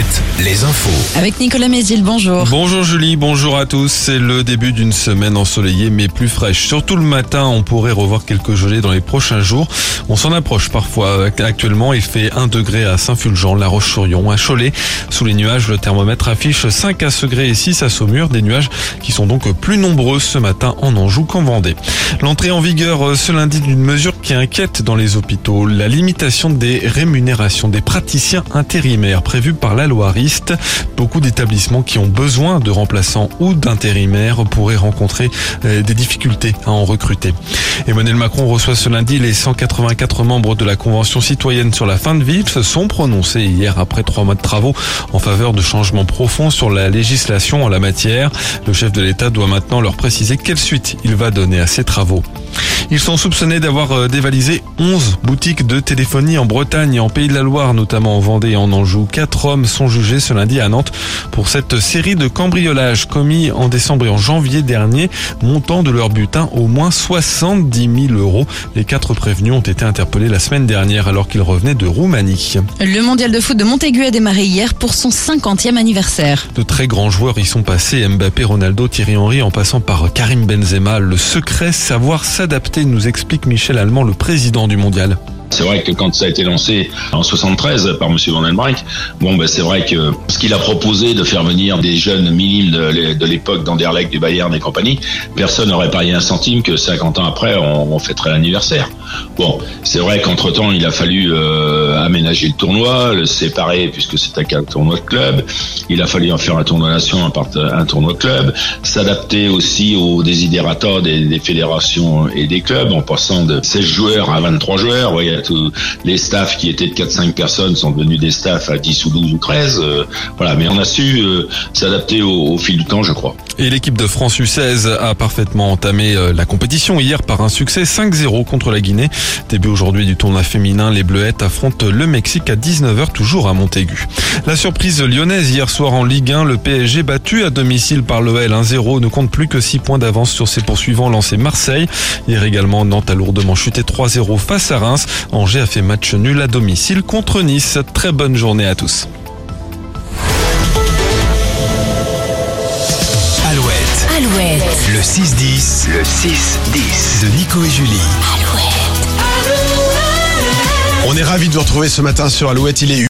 Alouette, les infos. Avec Nicolas Mézil, bonjour. Bonjour Julie, bonjour à tous. C'est le début d'une semaine ensoleillée mais plus fraîche. Surtout le matin, on pourrait revoir quelques gelées dans les prochains jours. On s'en approche parfois. Actuellement, il fait 1 degré à Saint-Fulgent, La Roche-sur-Yon, à Cholet. Sous les nuages, le thermomètre affiche 5 à Segré et 6 à Saumur. Des nuages qui sont donc plus nombreux ce matin en Anjou qu'en Vendée. L'entrée en vigueur ce lundi d'une mesure qui inquiète dans les hôpitaux, la limitation des rémunérations des praticiens intérimaires prévue par la Beaucoup d'établissements qui ont besoin de remplaçants ou d'intérimaires pourraient rencontrer euh, des difficultés à en recruter. Emmanuel Macron reçoit ce lundi les 184 membres de la Convention citoyenne sur la fin de vie. Ils se sont prononcés hier après trois mois de travaux en faveur de changements profonds sur la législation en la matière. Le chef de l'État doit maintenant leur préciser quelle suite il va donner à ces travaux. Ils sont soupçonnés d'avoir euh, dévalisé 11 boutiques de téléphonie en Bretagne et en Pays de la Loire, notamment en Vendée et en Anjou. Quatre hommes sont jugés ce lundi à Nantes pour cette série de cambriolages commis en décembre et en janvier dernier, montant de leur butin au moins 70 000 euros. Les quatre prévenus ont été interpellés la semaine dernière alors qu'ils revenaient de Roumanie. Le mondial de foot de Montaigu a démarré hier pour son 50e anniversaire. De très grands joueurs y sont passés, Mbappé, Ronaldo, Thierry Henry en passant par Karim Benzema. Le secret, savoir s'adapter nous explique Michel Allemand, le président du mondial. C'est vrai que quand ça a été lancé en 73 par M. Van den bon, ben c'est vrai que ce qu'il a proposé de faire venir des jeunes minimes de l'époque d'Anderlecht, du Bayern et compagnie, personne n'aurait parié un centime que 50 ans après, on fêterait l'anniversaire. Bon, c'est vrai qu'entre-temps, il a fallu euh, aménager le tournoi, le séparer puisque c'était un tournoi de club. Il a fallu en faire un tournoi nation, un, tournoi de club. S'adapter aussi aux désidérateurs des, fédérations et des clubs en passant de 16 joueurs à 23 joueurs. Vous voyez, tous les staffs qui étaient de 4-5 personnes sont devenus des staffs à 10 ou 12 ou 13. Euh, voilà, mais on a su euh, s'adapter au, fil du temps, je crois. Et l'équipe de France U16 a parfaitement entamé la compétition hier par un succès 5-0 contre la Guinée. Début aujourd'hui du tournoi féminin, les Bleuettes affrontent le Mexique à 19h toujours à Montaigu. La surprise lyonnaise hier soir en Ligue 1, le PSG battu à domicile par l'OL 1-0 ne compte plus que 6 points d'avance sur ses poursuivants lancés Marseille. Hier également, Nantes a lourdement chuté 3-0 face à Reims. Angers a fait match nul à domicile contre Nice. Très bonne journée à tous. Alouette. Alouette. Le 6-10. Le 6-10. De Nico et Julie. Alouette. On est ravis de vous retrouver ce matin sur Alouette. Il est